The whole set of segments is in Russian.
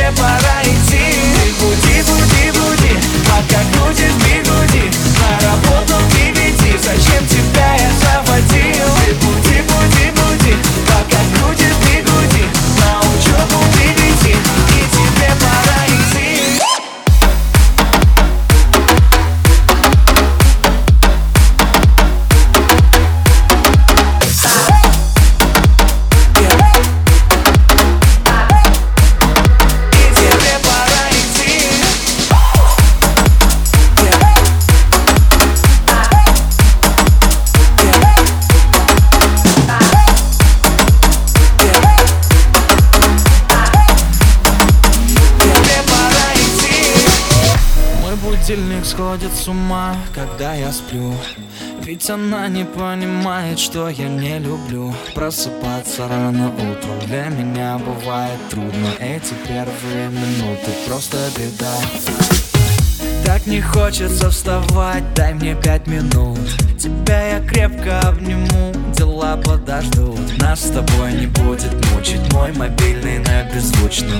тебе пора идти. Будильник сходит с ума, когда я сплю. Ведь она не понимает, что я не люблю. Просыпаться рано утром для меня бывает трудно. Эти первые минуты просто беда. Так не хочется вставать, дай мне пять минут. Тебя я крепко обниму, дела подождут Нас с тобой не будет мучить мой мобильный на беззвучном.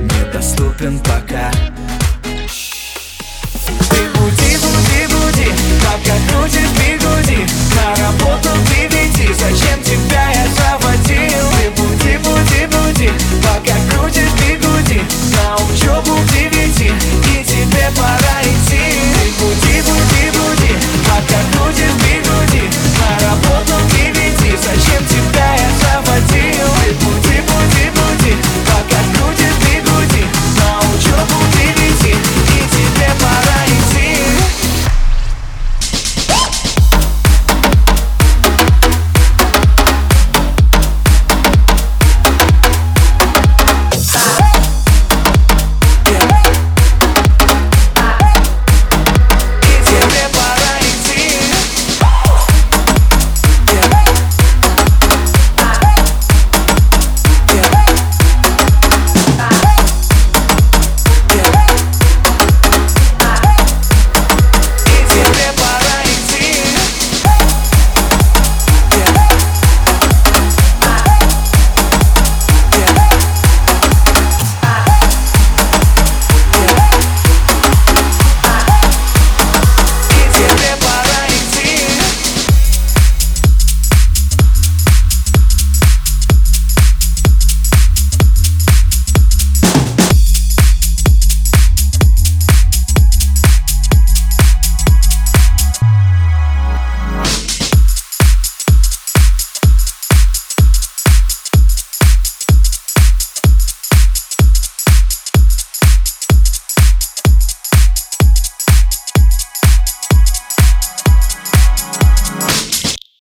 Недоступен пока